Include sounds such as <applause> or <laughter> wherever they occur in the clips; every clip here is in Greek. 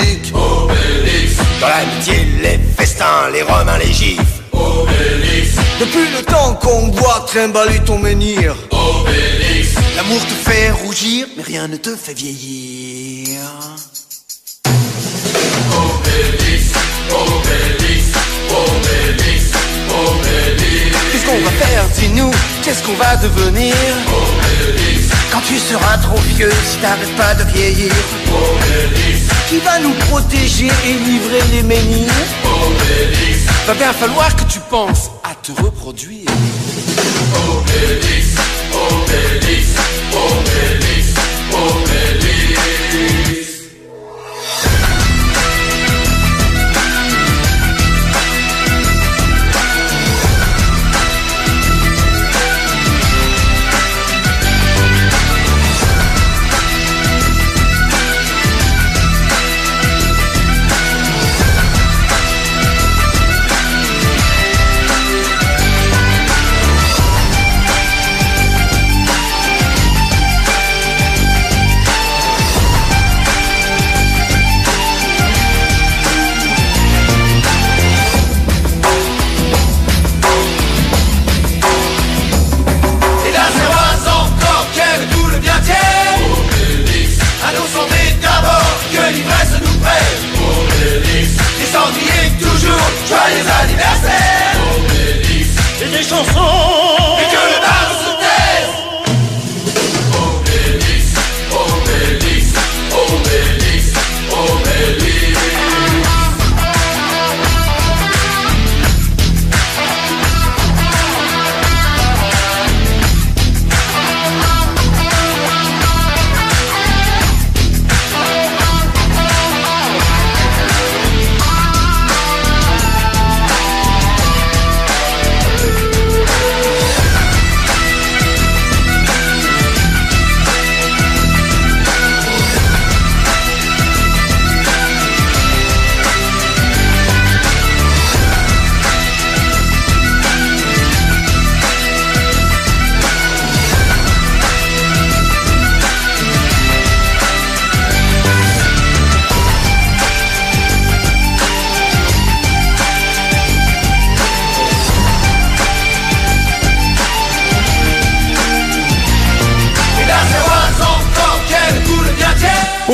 basilique. Dans l'amitié, les festins, les romains, les gifs. Depuis le temps qu'on boit, trimballer ton menhir. L'amour te fait rougir, mais rien ne te fait vieillir. Qu'est-ce qu'on va faire, dis-nous? Qu'est-ce qu'on va devenir? Quand tu seras trop vieux, si t'arrêtes pas de vieillir Qui va nous protéger et livrer les menhirs. Va bien falloir que tu penses à te reproduire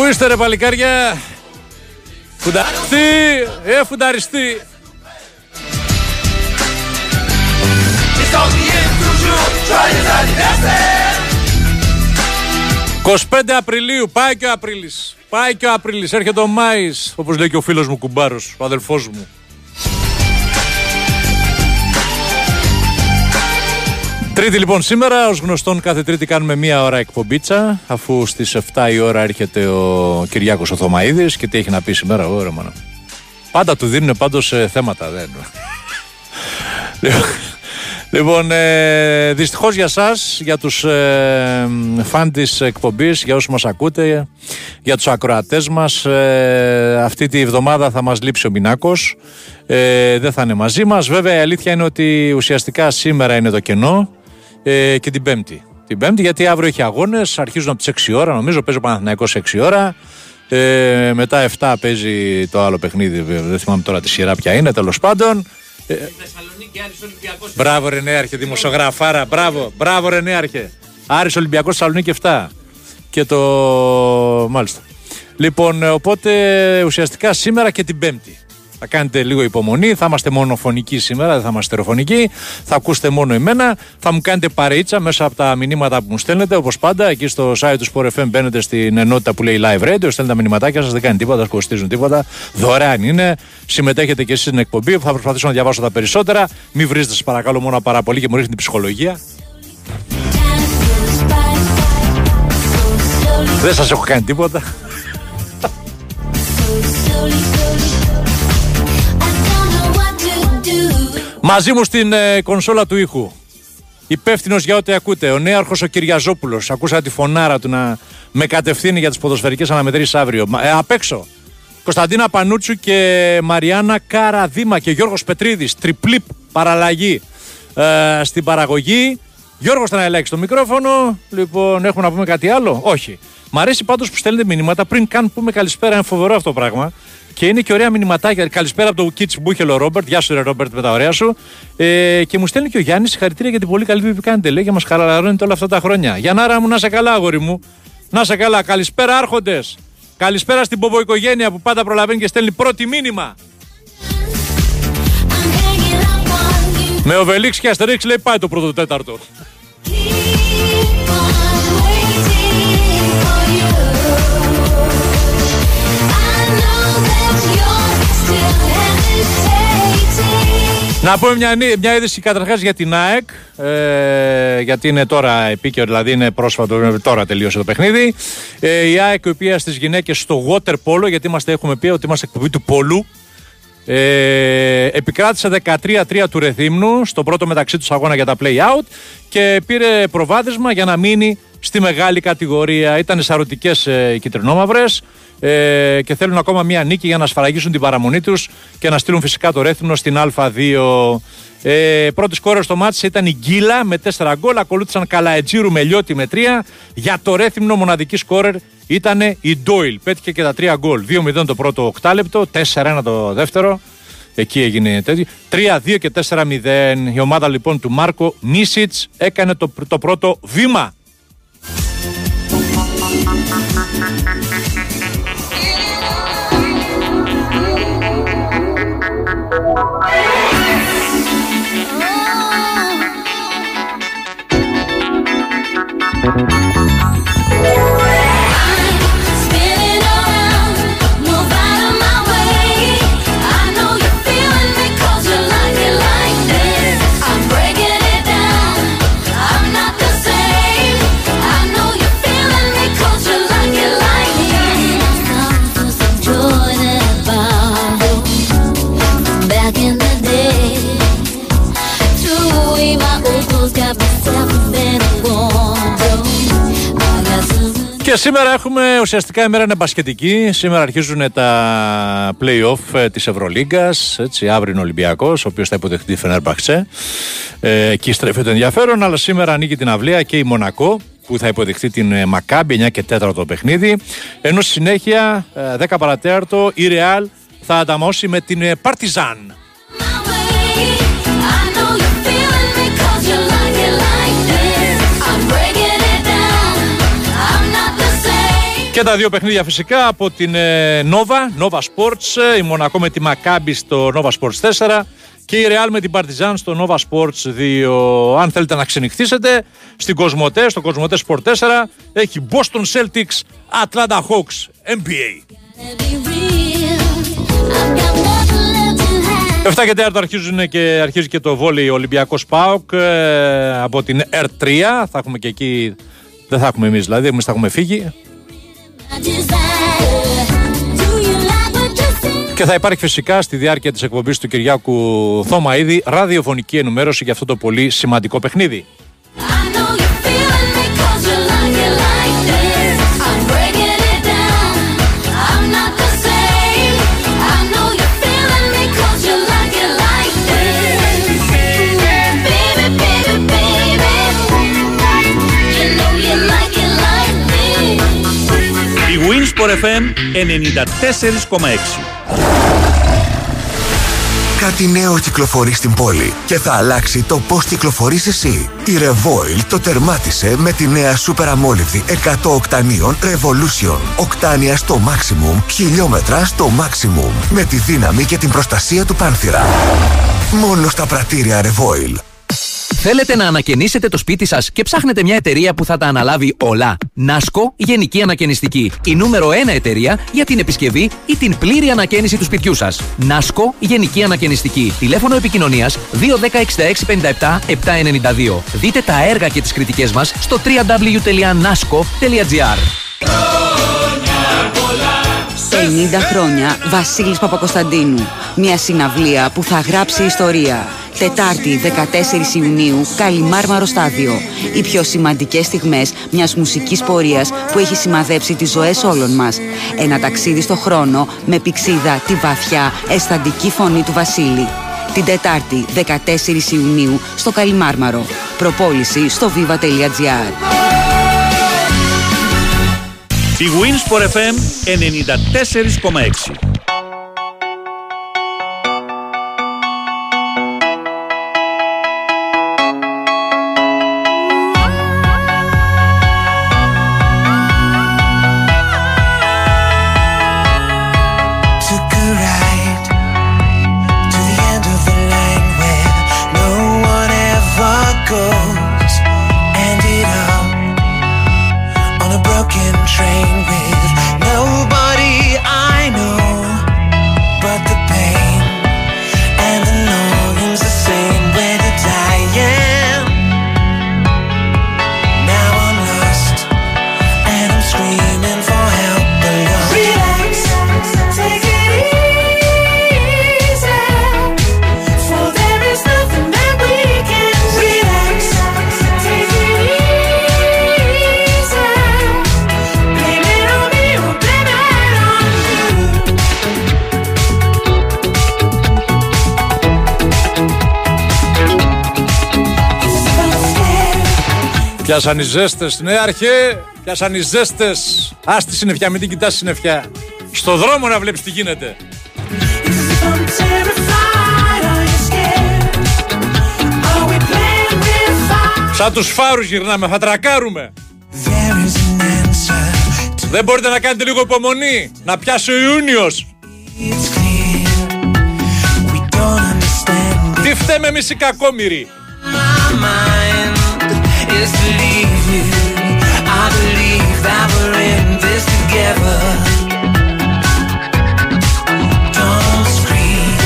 Πού είστε ρε παλικάρια. Φουνταριστεί Ε φουνταριστεί Et sans crier toujours joyeux anniversaire 25 Απριλίου πάει και ο Απρίλης. Πάει και ο Απρίλης Έρχεται ο Μάης Όπως λέει και ο φίλος μου κουμπάρος Ο αδελφός μου Τρίτη λοιπόν σήμερα, ως γνωστόν κάθε τρίτη κάνουμε μία ώρα εκπομπίτσα αφού στις 7 η ώρα έρχεται ο Κυριάκος ο Θωμαίδης και τι έχει να πει σήμερα, ωραία μάνα. Πάντα του δίνουν πάντως ε, θέματα, δεν. Λοιπόν, ε, δυστυχώς για σας, για τους ε, φαν της εκπομπής, για όσους μας ακούτε, για τους ακροατές μας, ε, αυτή τη εβδομάδα θα μας λείψει ο Μινάκος, ε, δεν θα είναι μαζί μας. Βέβαια η αλήθεια είναι ότι ουσιαστικά σήμερα είναι το κενό ε, και την Πέμπτη. Την Πέμπτη γιατί αύριο έχει αγώνες, αρχίζουν από τις 6 ώρα, νομίζω παίζει ο Παναθηναϊκός 6 ώρα. Ε, μετά 7 παίζει το άλλο παιχνίδι, δεν θυμάμαι τώρα τη σειρά ποια είναι, τέλος πάντων. Ε, Μπράβο ρε νέαρχε, δημοσιογραφάρα. Μπράβο, μπράβο ρε νέαρχε. Άρης Ολυμπιακός Θεσσαλονίκη 7. Και το... Μάλιστα. Λοιπόν, ε, οπότε ουσιαστικά σήμερα και την Πέμπτη. Θα κάνετε λίγο υπομονή, θα είμαστε μονοφωνικοί σήμερα, δεν θα είμαστε στερεοφωνικοί. Θα ακούσετε μόνο εμένα, θα μου κάνετε παρείτσα μέσα από τα μηνύματα που μου στέλνετε. Όπως πάντα, εκεί στο site του Sport FM μπαίνετε στην ενότητα που λέει Live Radio, στέλνετε τα μηνυματάκια σας, δεν κάνει τίποτα, δεν κοστίζουν τίποτα. Δωρεάν είναι. Συμμετέχετε και εσείς στην εκπομπή που θα προσπαθήσω να διαβάσω τα περισσότερα. Μην βρίζετε, σας παρακαλώ, μόνο πάρα πολύ και μου ρίχνει την ψυχολογία. Δεν σας έχω κάνει τίποτα. <laughs> Μαζί μου στην ε, κονσόλα του ήχου. Υπεύθυνος για ό,τι ακούτε. Ο νέαρχος ο Κυριαζόπουλος. Ακούσα τη φωνάρα του να με κατευθύνει για τις ποδοσφαιρικές αναμετρήσεις αύριο. Ε, απ' έξω. Κωνσταντίνα Πανούτσου και Μαριάννα Καραδίμα και Γιώργος Πετρίδης. Τριπλή παραλλαγή ε, στην παραγωγή. Γιώργος θα να ελέγξεις το μικρόφωνο. Λοιπόν, έχουμε να πούμε κάτι άλλο; Όχι. Μ' αρέσει πάντως που στέλνετε μηνύματα πριν καν πούμε καλησπέρα. Είναι φοβερό αυτό το πράγμα. Και είναι και ωραία μηνυματάκια. Καλησπέρα από το Κίτς Μπούχελο Ρόμπερτ. Γεια σου, ρε Ρόμπερτ, με τα ωραία σου. Ε, και μου στέλνει και ο Γιάννης συγχαρητήρια για την πολύ καλή δουλειά που κάνετε. Λέει και μας χαλαρώνετε όλα αυτά τα χρόνια. Για να μου, να σε καλά, αγόρι μου. Να σε καλά. Καλησπέρα, Άρχοντες. Καλησπέρα στην Ποπο οικογένεια που πάντα προλαβαίνει και στέλνει πρώτη μήνυμα. Με ο Βελίξ και Αστερίξ λέει πάει το πρώτο τέταρτο. Να πούμε μια, μια είδηση καταρχάς για την ΑΕΚ, ε, γιατί είναι τώρα επίκαιρο, δηλαδή είναι πρόσφατο, τώρα τελείωσε το παιχνίδι. Ε, η ΑΕΚ, η οποία στις γυναίκες στο water polo, γιατί είμαστε, έχουμε πει ότι είμαστε εκπομπή του πόλου, ε, επικράτησε 13-3 του Ρεθύμνου στο πρώτο μεταξύ τους αγώνα για τα play-out και πήρε προβάδισμα για να μείνει στη μεγάλη κατηγορία. Ήταν σαρωτικές ε, οι κυτρινόμαυρες ε, και θέλουν ακόμα μία νίκη για να σφραγίσουν την παραμονή τους και να στείλουν φυσικά το Ρέθυμνο στην Α2. Ε, πρώτη σκόρερ στο μάτι ήταν η Γκίλα με 4 γκολ. Ακολούθησαν Καλαετζήρου με Λιώτη με 3. Για το Ρέθυμνο μοναδική σκόρερ ήταν η Ντόιλ. Πέτυχε και τα 3 γκολ. 2-0 το πρώτο 8 λεπτό, 4-1 το δεύτερο. Εκεί έγινε τέτοιο. 3-2 και 4-0. Η ομάδα λοιπόν του Μάρκο Μίσιτς έκανε το, το πρώτο βήμα. Και σήμερα έχουμε ουσιαστικά ημέρα είναι μπασκετική. Σήμερα αρχίζουν τα play-off ε, της Ευρωλίγκας. Έτσι, αύριο είναι ο Ολυμπιακός, ο οποίος θα υποδεχτεί τη Φενέρμπαχτσε. Ε, εκεί στρέφει το ενδιαφέρον, αλλά σήμερα ανοίγει την αυλία και η Μονακό που θα υποδεχτεί την ε, Μακάμπη 9 και 4 το παιχνίδι. Ενώ στη συνέχεια 10 ε, παρατέταρτο η Ρεάλ θα ανταμώσει με την Παρτιζάν. Και τα δύο παιχνίδια φυσικά από την ε, Nova, Nova Sports, η Μονακό με τη Μακάμπη στο Nova Sports 4 και η Real με την Partizan στο Nova Sports 2. Αν θέλετε να ξενυχτήσετε στην Κοσμοτέ, στο Κοσμοτέ Sport 4 έχει Boston Celtics, Atlanta Hawks, NBA. 7 και 4 αρχίζουν και, αρχίζει και το βόλεϊ Ολυμπιακός ΠΑΟΚ ε, από την R3. Θα έχουμε και εκεί, δεν θα έχουμε εμείς δηλαδή, εμείς θα έχουμε φύγει. Και θα υπάρχει φυσικά στη διάρκεια της εκπομπής του Κυριάκου Θωμαίδη ραδιοφωνική ενημέρωση για αυτό το πολύ σημαντικό παιχνίδι. Sport FM 94,6. Κάτι νέο κυκλοφορεί στην πόλη και θα αλλάξει το πώς κυκλοφορείς εσύ. Η Revoil το τερμάτισε με τη νέα σούπερ αμόλυβδη 100 οκτανίων Revolution. Οκτάνια στο maximum, χιλιόμετρα στο maximum. Με τη δύναμη και την προστασία του πάνθυρα. Μόνο στα πρατήρια Revoil. Θέλετε να ανακαινήσετε το σπίτι σας και ψάχνετε μια εταιρεία που θα τα αναλάβει όλα; Νάσκο Γενική Ανακαινιστική. Η νούμερο 1 εταιρεία για την επισκευή ή την πλήρη ανακαίνιση του σπιτιού σας. Νάσκο Γενική Ανακαινιστική. Τηλέφωνο επικοινωνίας 210 792. Δείτε τα έργα και τις κριτικές μας στο www.nasco.gr. 50 χρόνια Βασίλης Παπακοσταντίνου. Μια συναυλία που θα γράψει ιστορία. Τετάρτη 14 Ιουνίου, Καλιμάρμαρο Στάδιο. Οι πιο σημαντικές στιγμές μιας μουσικής πορείας που έχει σημαδέψει τις ζωές όλων μας. Ένα ταξίδι στο χρόνο με πηξίδα τη βαθιά, αισθαντική φωνή του Βασίλη. Την Τετάρτη 14 Ιουνίου στο Καλιμάρμαρο. Προπόληση στο viva.gr. Η Winsport FM 94,6 Πιάσαν οι ζέστε, ναι, αρχέ! Πιάσαν οι ζέστε. Α τη συννεφιά, μην την κοιτάς συννεφιά. Στο δρόμο να βλέπεις τι γίνεται. I'm terrified. Are you scared? Are we playing with fire? Σαν τους φάρους γυρνάμε, θα τρακάρουμε. There is an answer. Δεν μπορείτε να κάνετε λίγο υπομονή. Να πιάσει ο Ιούνιος. It's clear. We don't understand it. Τι φταίμε εμείς οι κακόμοιροι. That we're in this together. Don't scream.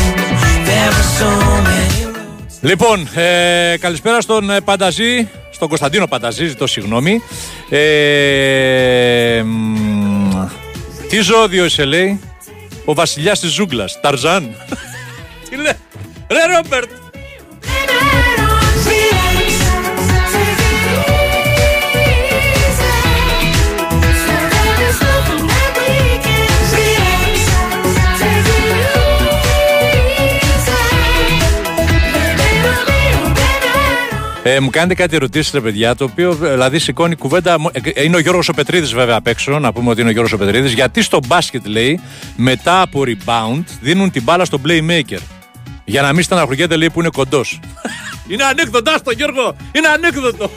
There are so many roads. Λοιπόν, ε, καλησπέρα στον ε, Πανταζή, στον Κωνσταντίνο Πανταζή, ζητώ συγγνώμη. Ε, μ, τι ζώδιο είσαι, λέει, ο βασιλιάς της ζούγκλας, Ταρζάν. <laughs> τι λέει, ρε Ρόμπερτ, Ε, μου κάνετε κάτι ερωτήσεις, ρε παιδιά, το οποίο ε, δηλαδή σηκώνει κουβέντα. μο- ε, ε, Είναι ο Γιώργος ο Πετρίδης, βέβαια, απ' έξω. Να πούμε ότι είναι ο Γιώργος ο Πετρίδης. Γιατί στο μπάσκετ, λέει, μετά από rebound δίνουν την μπάλα στον playmaker. Για να μην στεναχωριέται, λέει, που είναι κοντός. <laughs> είναι ανέκδοτο, άστο Γιώργο! Είναι ανέκδοτο!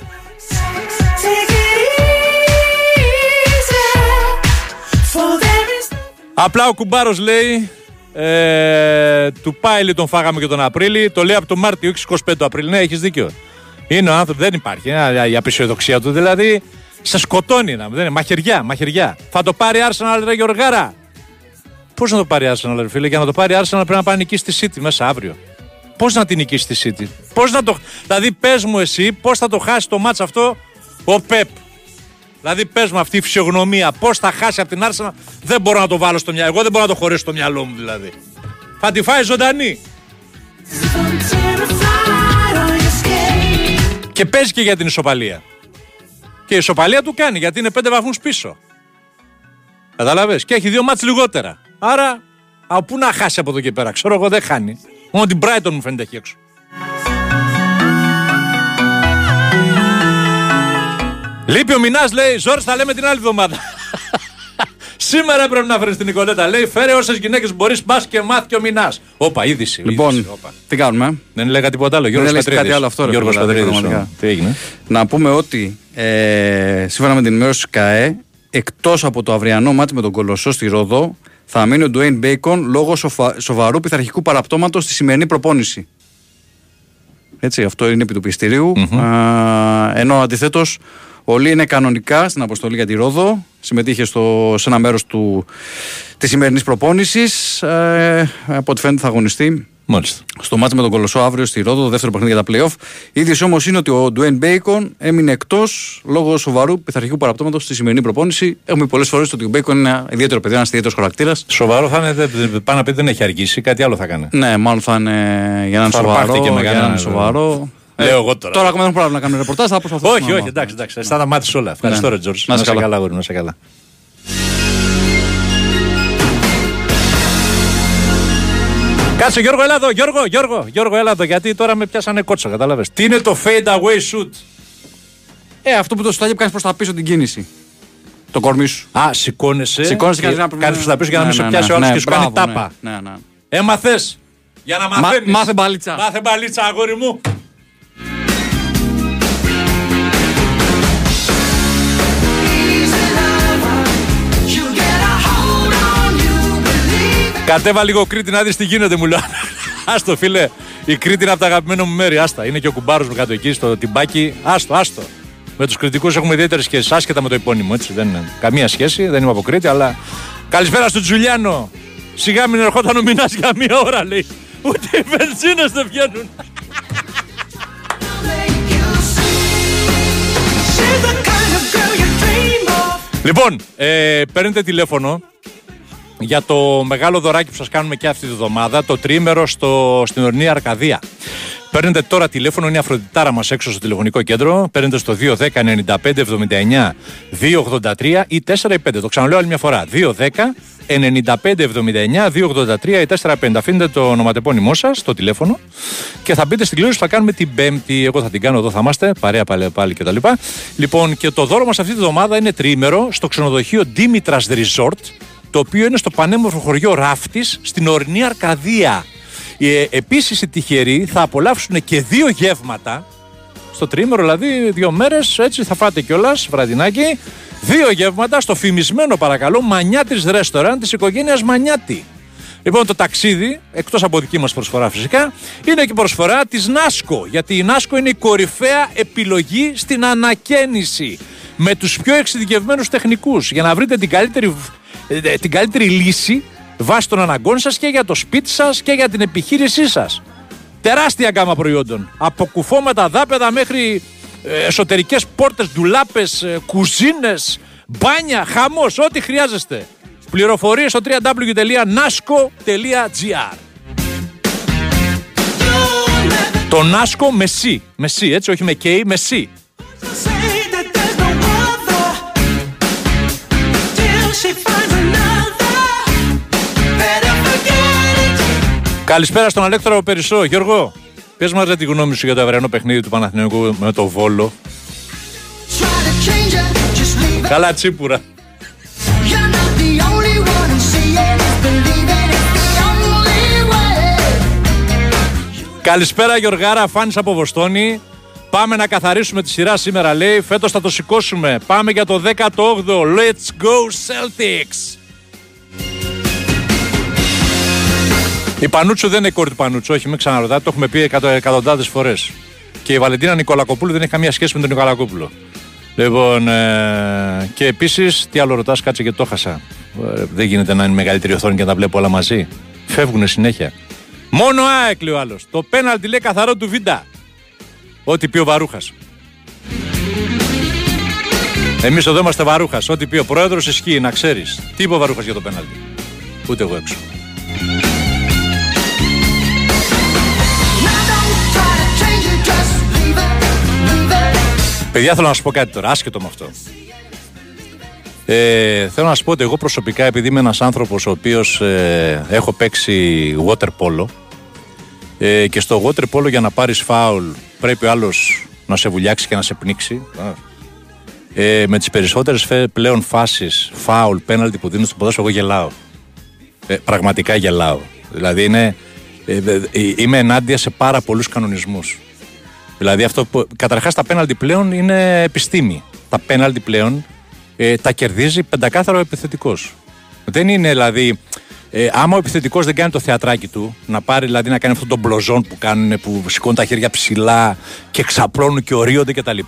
Απλά ο κουμπάρος λέει. Ε, του Πάιλι τον φάγαμε και τον Απρίλη. Το λέει από τον Μάρτιο, όχι 25 του Απρίλη. Ναι, έχεις δίκιο. Είναι ο άνθρωπο, δεν υπάρχει. Είναι η απεισιοδοξία του. Δηλαδή, σε σκοτώνει να δεν είναι. Μαχαιριά, μαχαιριά. Θα το πάρει Arsenal, ρε Γιωργάρα. Πώς να το πάρει Arsenal, ρε φίλε, για να το πάρει Arsenal πρέπει να πάει νικήσει τη City μέσα αύριο. Πώς να την νικήσει τη City. Πώς να το. Δηλαδή, πες μου εσύ, πώς θα το χάσει το μάτς αυτό ο Πεπ. Δηλαδή, πες μου αυτή η φυσιογνωμία, πώς θα χάσει από την Arsenal, δεν μπορώ να το βάλω στο μυαλό. Εγώ δεν μπορώ να το χωρίσω στο μυαλό μου δηλαδή. Θα τη φάει ζωντανή. Και παίζει και για την ισοπαλία. Και η ισοπαλία του κάνει γιατί είναι πέντε βαθμούς πίσω. Κατάλαβε. Και έχει δύο μάτς λιγότερα. Άρα, από πού να χάσει από εδώ και πέρα. Ξέρω εγώ δεν χάνει. Μόνο την Brighton μου φαίνεται εκεί έξω. Λείπει ο Μινάς, λέει. Ζόρις, θα λέμε την άλλη εβδομάδα. Σήμερα πρέπει να φέρει την Νικολέτα. Λέει, φέρε όσες γυναίκες μπορείς, μπας και μάθει και ο Μινά. Όπα, είδηση. Λοιπόν, είδηση, όπα. τι κάνουμε. Δεν λέγα τίποτα άλλο. Γιώργος έλεγες Πετρίδης. κάτι άλλο αυτό, ρε Γιώργος φίλε, Πετρίδης, πραγματικά. Τι έγινε; Να πούμε ότι ε, σύμφωνα με την ενημέρωση της ΚΑΕ, εκτός από το αυριανό μάτι με τον Κολοσσό στη Ρόδο, θα μείνει ο Ντουέιν Μπέικον λόγω σοφα- σοβαρού πειθαρχικού παραπτώματος στη σημερινή προπόνηση. Έτσι, αυτό είναι επί του πιστηρίου. Α, ενώ αντιθέτως, ο Λί είναι κανονικά στην αποστολή για τη Ρόδο. Συμμετείχε στο, σε ένα μέρος της σημερινής προπόνησης. Ε, από ό,τι φαίνεται θα αγωνιστεί Μάλιστα. στο ματς με τον Κολοσσό αύριο στη Ρόδο, το δεύτερο παιχνίδι για τα playoff. Η είδηση όμως είναι ότι ο Ντουέιν Μπέικον έμεινε εκτός λόγω σοβαρού πειθαρχικού παραπτώματος στη σημερινή προπόνηση. Έχουμε πολλές φορές ότι ο Μπέικον είναι ένα ιδιαίτερο παιδί, ένας ιδιαίτερος χαρακτήρας. Σοβαρό θα είναι, δεν- δεν- πάει να πει δεν έχει αργήσει, κάτι άλλο θα κάνει. Ναι, μάλλον θα είναι για έναν Θα σοβαρό. αρπάχτηκε Για μεγάλα, έναν ναι, σοβαρό. Λέω εγώ τώρα. Τώρα ακόμα δεν έχουμε πρόβλημα να κάνουμε ρεπορτάζ, θα προσπαθήσουμε. Όχι, να όχι, μάθουμε. εντάξει, εντάξει. Θα τα μάθει όλα. Ευχαριστώ, Ναι. ρε Τζορτζ. Να Να είσαι σε καλά. καλά, αγόρι, να σε καλά. Κάτσε Γιώργο, έλα εδώ, Γιώργο, Γιώργο, Γιώργο, έλα εδώ, γιατί τώρα με πιάσανε κότσο, κατάλαβες. Τι είναι το fade away shoot; Ε, αυτό που το στάγιο κάνεις προς τα πίσω την κίνηση. Το κορμί σου. Α, σηκώνεσαι. Σηκώνεσαι και και κάνεις ένα- κάνεις προς τα πίσω για να Ναι, μην σε ναι, πιάσει ο ναι, άλλος ναι, και σου κάνει μπράβο, τάπα. Ναι, ναι, ναι. Έμαθες; Για να μαθαίνεις. μάθε μπαλίτσα. Μάθε μπαλίτσα, αγόρι μου. Κατέβα λίγο Κρήτη να δεις τι γίνεται, μου λέω. Άστο, φίλε. Η Κρήτη είναι από τα αγαπημένα μου μέρη. Άστα. Είναι και ο κουμπάρος μου κάτω εκεί στο τυμπάκι. Άστο, άστο. Με τους κριτικούς έχουμε ιδιαίτερες σχέσεις. Άσχετα με το επώνυμο, έτσι. Δεν είναι καμία σχέση. Δεν είμαι από Κρήτη, αλλά. Καλησπέρα στον Τζουλιάνο. Σιγά μην ερχόταν ο μηνάς για μία ώρα, λέει. Ούτε οι βενζίνες δεν βγαίνουν. Λοιπόν, ε, παίρνετε τηλέφωνο για το μεγάλο δωράκι που σας κάνουμε και αυτή τη βδομάδα, το τρίμερο στο, στην ορεινή Αρκαδία. Παίρνετε τώρα τηλέφωνο, είναι η Αφροδιτάρα μας έξω στο τηλεφωνικό κέντρο. Παίρνετε στο 210 95 79 283 ή 45. Το ξαναλέω άλλη μια φορά. 210 95 79 283 ή 45. Αφήνετε το ονοματεπώνυμό σας στο τηλέφωνο και θα μπείτε στην κλήρωση που θα κάνουμε την Πέμπτη. Εγώ θα την κάνω εδώ, θα είμαστε παρέα πάλι, πάλι κτλ. Λοιπόν, και το δώρο μας αυτή τη βδομάδα είναι τρίμερο στο ξενοδοχείο Dimitra's Resort, το οποίο είναι στο πανέμορφο χωριό Ράφτης στην ορεινή Αρκαδία. Ε, Επίσης οι τυχεροί θα απολαύσουν και δύο γεύματα στο τρίμερο, δηλαδή δύο μέρες, έτσι θα φάτε κιόλας, βραδινάκι. Δύο γεύματα στο φημισμένο παρακαλώ Μανιάτης ρέστοραν της οικογένειας Μανιάτη. Λοιπόν, το ταξίδι, εκτός από δική μας προσφορά φυσικά, είναι και προσφορά της Νάσκο. Γιατί η Νάσκο είναι η κορυφαία επιλογή στην ανακαίνιση. Με τους πιο εξειδικευμένους τεχνικούς. Για να βρείτε την καλύτερη, ε, την καλύτερη λύση βάσει των αναγκών σας και για το σπίτι σας και για την επιχείρησή σας. Τεράστια γκάμα προϊόντων. Από κουφώματα δάπεδα μέχρι ε, εσωτερικές πόρτες, ντουλάπες, ε, κουζίνες, μπάνια, χαμός, ό,τι χρειάζεστε. Πληροφορίες στο www.nasco.gr Το Nasco με C, με C, έτσι, όχι με K, με C. Καλησπέρα στον Αλέκτρο Περισσό. Γιώργο, πες μας ρε τη γνώμη σου για το αυριανό παιχνίδι του Παναθηναϊκού με το Βόλο. Καλά τσίπουρα. Καλησπέρα Γιωργάρα, φάνης από Βοστόνη. Πάμε να καθαρίσουμε τη σειρά σήμερα, λέει. Φέτος θα το σηκώσουμε. Πάμε για το 18ο. Let's go Celtics! Η Πανούτσου δεν είναι κόρη του Πανούτσου, όχι, μην ξαναρωτάτε, το έχουμε πει εκατο, εκατοντάδες φορές. Και η Βαλεντίνα Νικολακοπούλου δεν έχει καμία σχέση με τον Νικολακόπουλο. Λοιπόν, ε, και επίσης, τι άλλο ρωτάς, κάτσε και το χάσα. Ε, δεν γίνεται να είναι μεγαλύτερη οθόνη και να τα βλέπω όλα μαζί. Φεύγουν συνέχεια. Μόνο ΑΕΚ λέει ο άλλος. Το πέναλτι λέει καθαρό του Βίντα. Ό,τι πει ο Βαρούχας. Εμείς εδώ είμαστε Βαρούχας. Ό,τι πει ο πρόεδρος ισχύει, να ξέρεις. Τι είπε ο Βαρούχας για το πέναλτι. Ούτε εγώ έξω. Παιδιά, θέλω να σα πω κάτι τώρα, άσχετο με αυτό. Ε, θέλω να σα πω ότι εγώ προσωπικά, επειδή είμαι ένας άνθρωπος ο οποίος ε, έχω παίξει water polo ε, και στο water polo για να πάρεις φάουλ πρέπει ο άλλος να σε βουλιάξει και να σε πνίξει. Ε, με τις περισσότερες πλέον φάσεις φάουλ, πέναλτι που δίνουν στο ποδόσφαιρο, εγώ γελάω. Ε, πραγματικά γελάω. Δηλαδή είναι, ε, ε, είμαι ενάντια σε πάρα πολλούς κανονισμούς. Δηλαδή αυτό που. Καταρχάς τα πέναλτι πλέον είναι επιστήμη. Τα πέναλτι πλέον ε, τα κερδίζει πεντακάθαρο επιθετικός. Δεν είναι δηλαδή. Ε, άμα ο επιθετικός δεν κάνει το θεατράκι του, να πάρει δηλαδή να κάνει αυτόν τον μπλοζόν που κάνουν, που σηκώνουν τα χέρια ψηλά και ξαπλώνουν και ορίονται κτλ.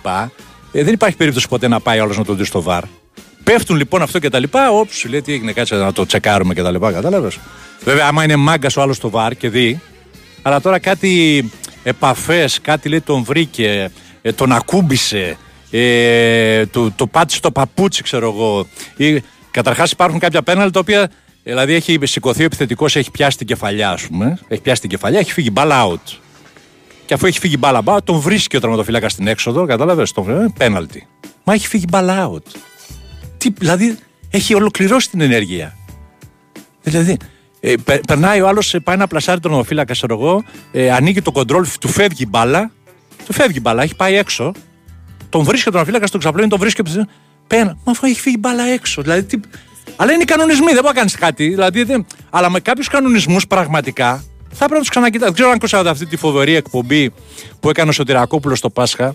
Ε, δεν υπάρχει περίπτωση ποτέ να πάει άλλος να τον δει στο βαρ. Πέφτουν λοιπόν αυτό και τα λοιπά. Όπς, σου λέει τι έγινε, κάτσε να το τσεκάρουμε και τα λοιπά. Κατάλαβες. Βέβαια, άμα είναι μάγκας ο άλλος στο βαρ και δει. Αλλά τώρα κάτι επαφές, κάτι λέει τον βρήκε, ε, τον ακούμπησε, ε, το, το πάτησε το παπούτσι, ξέρω εγώ. Καταρχάς υπάρχουν κάποια πέναλ τα οποία. Δηλαδή έχει σηκωθεί ο επιθετικός, έχει πιάσει την κεφαλιά, ας πούμε. Έχει πιάσει την κεφαλιά, έχει φύγει μπάλα out. Και αφού έχει φύγει μπάλα out, τον βρίσκει ο τερματοφύλακα στην έξοδο, κατάλαβες. Τον ε, πέναλτι. Μα έχει φύγει μπάλα out. Τι, δηλαδή έχει ολοκληρώσει την ενέργεια. Δηλαδή, ε, πε- περνάει ο άλλος, πάει να πλασάρει τον ομοφύλακα, ξέρω εγώ, ε, ανοίγει το κοντρόλ, του φεύγει η μπάλα, του φεύγει η μπάλα, έχει πάει έξω, τον βρίσκει τον ομοφύλακα, τον ξαπλώνει, τον βρίσκει. Πένα. Μα αφού έχει φύγει μπάλα έξω. Δηλαδή, τι... Αλλά είναι οι κανονισμοί, δεν μπορεί να κάνεις κάτι. Δηλαδή, δεν... Αλλά με κάποιους κανονισμούς πραγματικά θα πρέπει να τους ξανακοιτάξει. Δεν ξέρω αν ακούσατε αυτή τη φοβερή εκπομπή που έκανε ο Σωτηρακόπουλος στο Πάσχα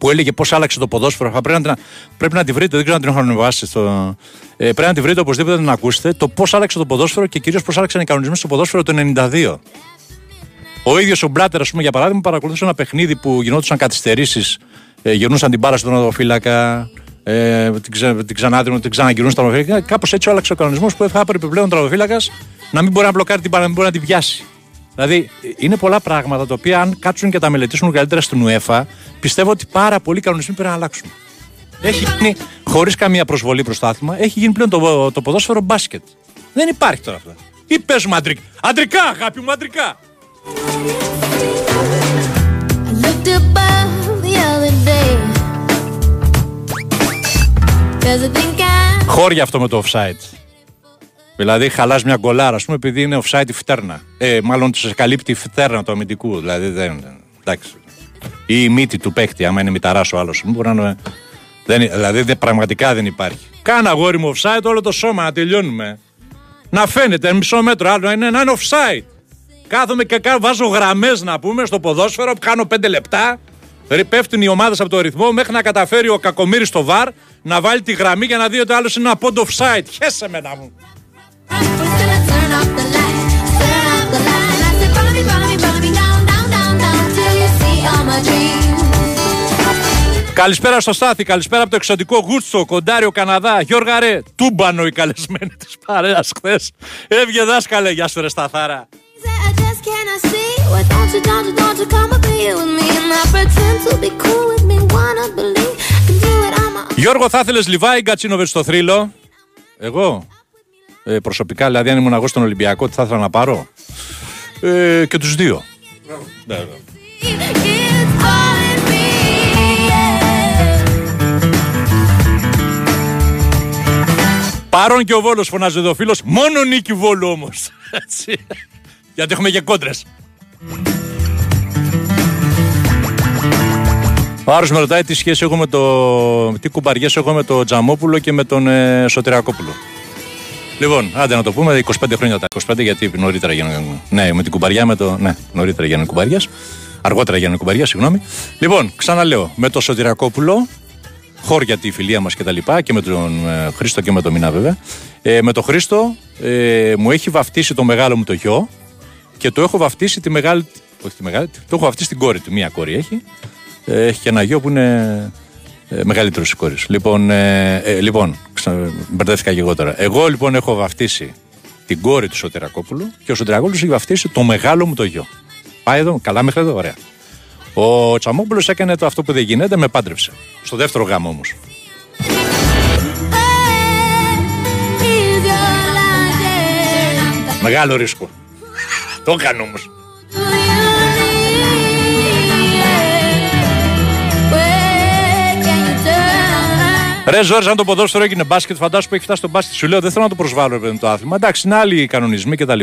που έλεγε πώς άλλαξε το ποδόσφαιρο. Θα Πρέπει να, την- πρέπει να τη βρείτε, δεν ξέρω αν την έχω ανεβάσει. Στο... Ε, πρέπει να τη βρείτε οπωσδήποτε να την ακούσετε. Το πώς άλλαξε το ποδόσφαιρο και κυρίως πώς άλλαξαν οι κανονισμοί στο ποδόσφαιρο το 92. Ο ίδιος ο Μπράτερ, ας πούμε, για παράδειγμα, παρακολουθούσε ένα παιχνίδι που γινόντουσαν καθυστερήσεις. Ε, γυρνούσαν την μπάρα στον οδοφύλακα, ε, την, ξα, την ξανάδρυνουν, την ξαναγυρνούν στον οδοφύλακα. Κάπως έτσι άλλαξε ο κανονισμός που θα έπρεπε πλέον ο οδοφύλακα να μην μπορεί να μπλοκάρει την μπάρα, να μην μπορεί να τη βιάσει. Δηλαδή, είναι πολλά πράγματα τα οποία, αν κάτσουν και τα μελετήσουν καλύτερα στην UEFA, πιστεύω ότι πάρα πολλοί κανονισμοί πρέπει να αλλάξουν. Έχει γίνει, χωρίς καμία προσβολή προς το άθλημα, έχει γίνει πλέον το, το ποδόσφαιρο μπάσκετ. Δεν υπάρχει τώρα αυτό. Ή παίζουμε αντρικά. Αντρικά, αγάπη μου, αντρικά. Looked above the other day. Does it think I'm Χώρια αυτό με το offside. Δηλαδή, χαλάς μια γκολάρα, ας πούμε, επειδή είναι offside η φτέρνα. Ε, μάλλον σε καλύπτει η φτέρνα του αμυντικού. Δηλαδή, δεν. Εντάξει. Ή η μύτη του παίκτη, άμα είναι μηταράς ο άλλος. Μπορεί να είναι. Δεν, δηλαδή, δεν, πραγματικά δεν υπάρχει. Κάνα αγόρι μου offside όλο το σώμα να τελειώνουμε. Να φαίνεται μισό μέτρο άλλο να είναι, να είναι offside. Κάθομαι και κα- βάζω γραμμές να πούμε στο ποδόσφαιρο, κάνω πέντε λεπτά. Ρε, Πέφτουν οι ομάδες από το ρυθμό μέχρι να καταφέρει ο Κακομήρη στο βαρ να βάλει τη γραμμή για να δει ότι άλλος είναι ένα πόντο offside. Χέσε με να μου. Καλησπέρα στο Στάθη, καλησπέρα από το εξωτικό Γούτσο, Κοντάριο, Καναδά. Γιώργα ρε, τούμπανο η καλεσμένη της παρέας χθες. Έβγε δάσκαλε, γεια σου ρε Σταθάρα. I just cannot see. Well, don't you, don't you, don't you come up here with me and not pretend to be cool with me. Wanna believe I can do it on my own. Γιώργο, θα ήθελες Λιβάη Γκατσίνοβιτς στο θρύλο; Εγώ. Ε, προσωπικά, δηλαδή, αν ήμουν εγώ στον Ολυμπιακό, τι θα ήθελα να πάρω; Ε, και τους δύο. Ναι, ναι. It's all in me, yeah. Παρόν και ο Βόλος φωνάζει εδώ ο φίλος, μόνο νίκη Βόλου όμως. <laughs> Έτσι. Γιατί έχουμε και κόντρες. Ο Άρος με ρωτάει τι σχέση έχω με το... τι κουμπαριές έχω με τον Τζαμόπουλο και με τον ε, Σωτηρακόπουλο. Λοιπόν, άντε να το πούμε, 25 χρόνια τα 25 γιατί νωρίτερα γίνανε. Ναι, με την κουμπαριά, με το. Ναι, νωρίτερα γίνανε κουμπαριά. Αργότερα γίνανε κουμπαριά, συγγνώμη. Λοιπόν, ξαναλέω, με τον Σωτηρακόπουλο, χώρια τη φιλία μας και τα λοιπά, και με τον ε, Χρήστο και με τον Μινά βέβαια. Ε, με τον Χρήστο ε, μου έχει βαφτίσει το μεγάλο μου το γιο και το έχω βαφτίσει τη μεγάλη. Όχι τη μεγάλη, το έχω βαφτίσει την κόρη του. Μία κόρη έχει. Ε, έχει και ένα γιο που είναι ε, μεγαλύτερο τη κόρη. Λοιπόν, ε, ε, λοιπόν ξα... μπερδεύτηκα και εγώ τώρα. Εγώ λοιπόν έχω βαφτίσει την κόρη του Σωτηρακόπουλου και ο Σωτηρακόπουλο έχει βαφτίσει το μεγάλο μου το γιο. Πάει εδώ, καλά μέχρι εδώ, ωραία. Ο Τσαμόπουλο έκανε το αυτό που δεν γίνεται, με πάντρεψε. Στο δεύτερο γάμο όμω. Here's your light, Μεγάλο ρίσκο. το έκανε όμω. Ρε Ζόρι, αν το ποδόσφαιρο έγινε μπάσκετ, φαντάσου που έχει φτάσει στο μπάσκετ. Σου λέω δεν θέλω να το προσβάλλω επειδή είναι το άθλημα. Εντάξει, είναι άλλοι οι κανονισμοί κτλ.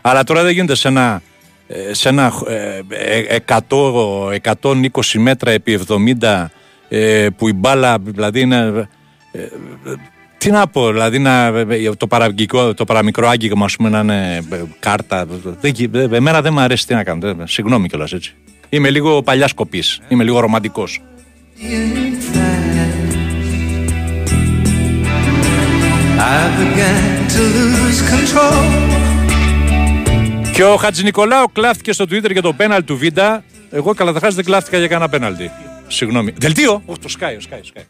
Αλλά τώρα δεν γίνεται σε ένα, ε, σε ένα ε, ε, 100, 120 μέτρα επί 70 ε, που η μπάλα δηλαδή είναι. ε, ε, τι να πω, δηλαδή να, ε, το, παραγγικό, το παραμικρό άγγιγμα ας πούμε, να είναι ε, κάρτα. Δεν, γι- ε, εμένα δεν μου αρέσει τι να κάνω. δεν- Συγγνώμη κιόλας έτσι. Είμαι λίγο παλιάς κοπής. Είμαι λίγο ρομαντικός. Και ο Χατζη Νικολάου κλάφτηκε στο Twitter για το πέναλ του Βίντα. Εγώ καταρχά δεν κλάφτηκα για κανένα πέναλτι. Συγγνώμη. Δελτίο! Όχι, το σκάει, σκάει, σκάει.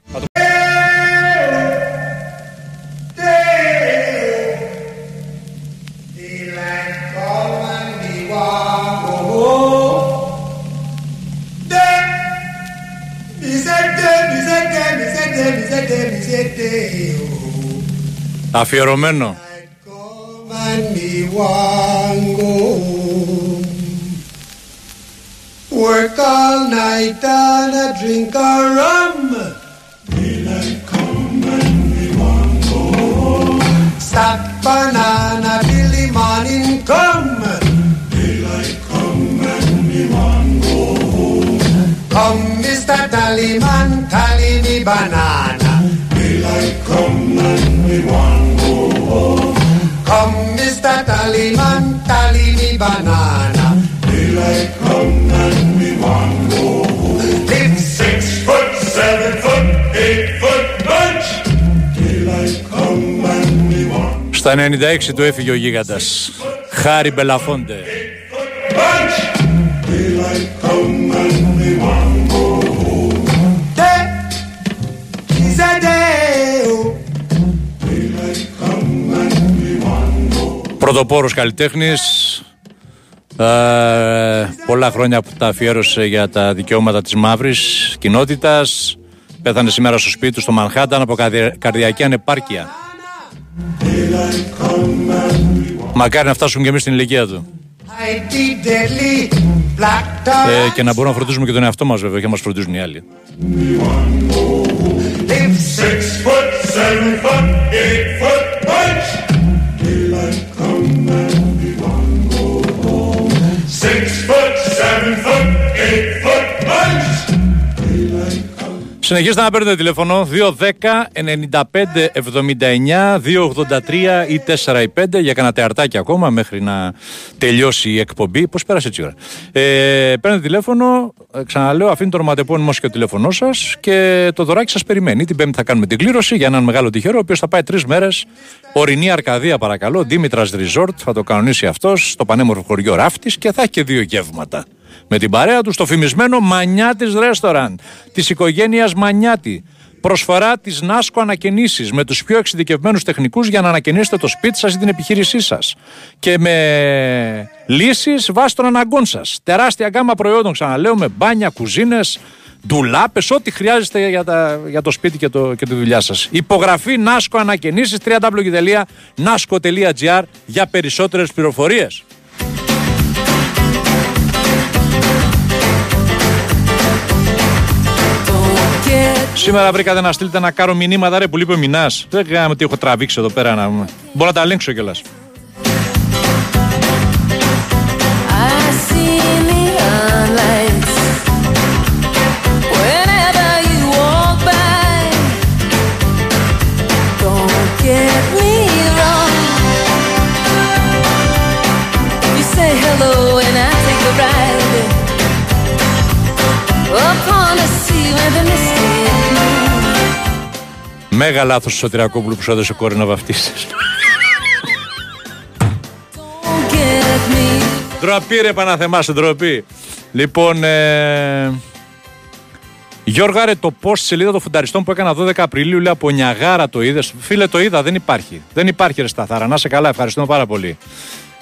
Θα το- Αφιερωμένο. Work all night and a drink a rum. Daylight come and we want go home. Stop banana till the morning come. Daylight come and we want go home. Come, Mr. Tallyman, tally me banana. Come, τα ταλιμάν, μπανάνα. Στα 96 του έφυγε ο γίγαντας. Χάρη Μπελαφόντε. Πρωτοπόρος καλλιτέχνης. Ε, πολλά χρόνια που τα αφιέρωσε για τα δικαιώματα της μαύρης κοινότητας. Πέθανε σήμερα στο σπίτι του στο Μανχάταν από καρδια- καρδιακή ανεπάρκεια. Μακάρι να φτάσουν και εμείς στην ηλικία του. Mighty deadly black dog. Ε, και να μπορούμε να φροντίζουμε και τον εαυτό μας βέβαια και να μας φροντίζουν οι άλλοι. Live six foot, seven foot, eight foot Συνεχίστε να παίρνετε τηλέφωνο 210 95 79 283 ή 4 ή 5 για κανένα τεαρτάκι ακόμα μέχρι να τελειώσει η εκπομπή. Πώς πέρασε έτσι η ώρα; Ε, παίρνετε τηλέφωνο, ε, ξαναλέω, αφήνει το ονοματεπώνυμο σας και το τηλέφωνό σας και το δωράκι σας περιμένει. Την Πέμπτη θα κάνουμε την κλήρωση για έναν μεγάλο τυχερό, ο οποίος θα πάει τρεις μέρες. Ορεινή Αρκαδία, παρακαλώ. Δήμητρας Resort θα το κανονίσει αυτός στο πανέμορφο χωριό Ράφτης και θα έχει και δύο γεύματα με την παρέα τους στο φημισμένο Μανιάτης Ρέστοραντ της οικογένειας Μανιάτη. Προσφορά της Νάσκο Ανακαινήσεις με τους πιο εξειδικευμένους τεχνικούς για να ανακαινήσετε το σπίτι σας ή την επιχείρησή σας. Και με λύσεις βάσει των αναγκών σας. Τεράστια γκάμα προϊόντων, ξαναλέω, με μπάνια, κουζίνες, ντουλάπες, ό,τι χρειάζεστε για, τα, για το σπίτι και, το, και τη δουλειά σας. Υπογραφή Νάσκο Ανακαινήσεις www.nasco.gr για περισσότερες πληροφορίες. Σήμερα βρήκατε να στείλετε να κάνω μηνύματα ρε που λείπει ο μηνά. Δεν κάναμε τι έχω τραβήξει εδώ πέρα να. Μπορώ να τα ελέγξω κιόλας. Μέγα λάθος του Σωτηρακόπουλου που σου έδωσε κόρη να βαφτίσεις. don't get me. Ντροπή ρε Παναθεμάσαι, ντροπή. Λοιπόν, ε... Γιώργα, ρε, το post σελίδα των φουνταριστών που έκανα 12 Απριλίου, λέει από Νιαγάρα το είδες. Φίλε, το είδα, δεν υπάρχει. Δεν υπάρχει, ρε Σταθάρα. Να είσαι καλά, ευχαριστούμε πάρα πολύ.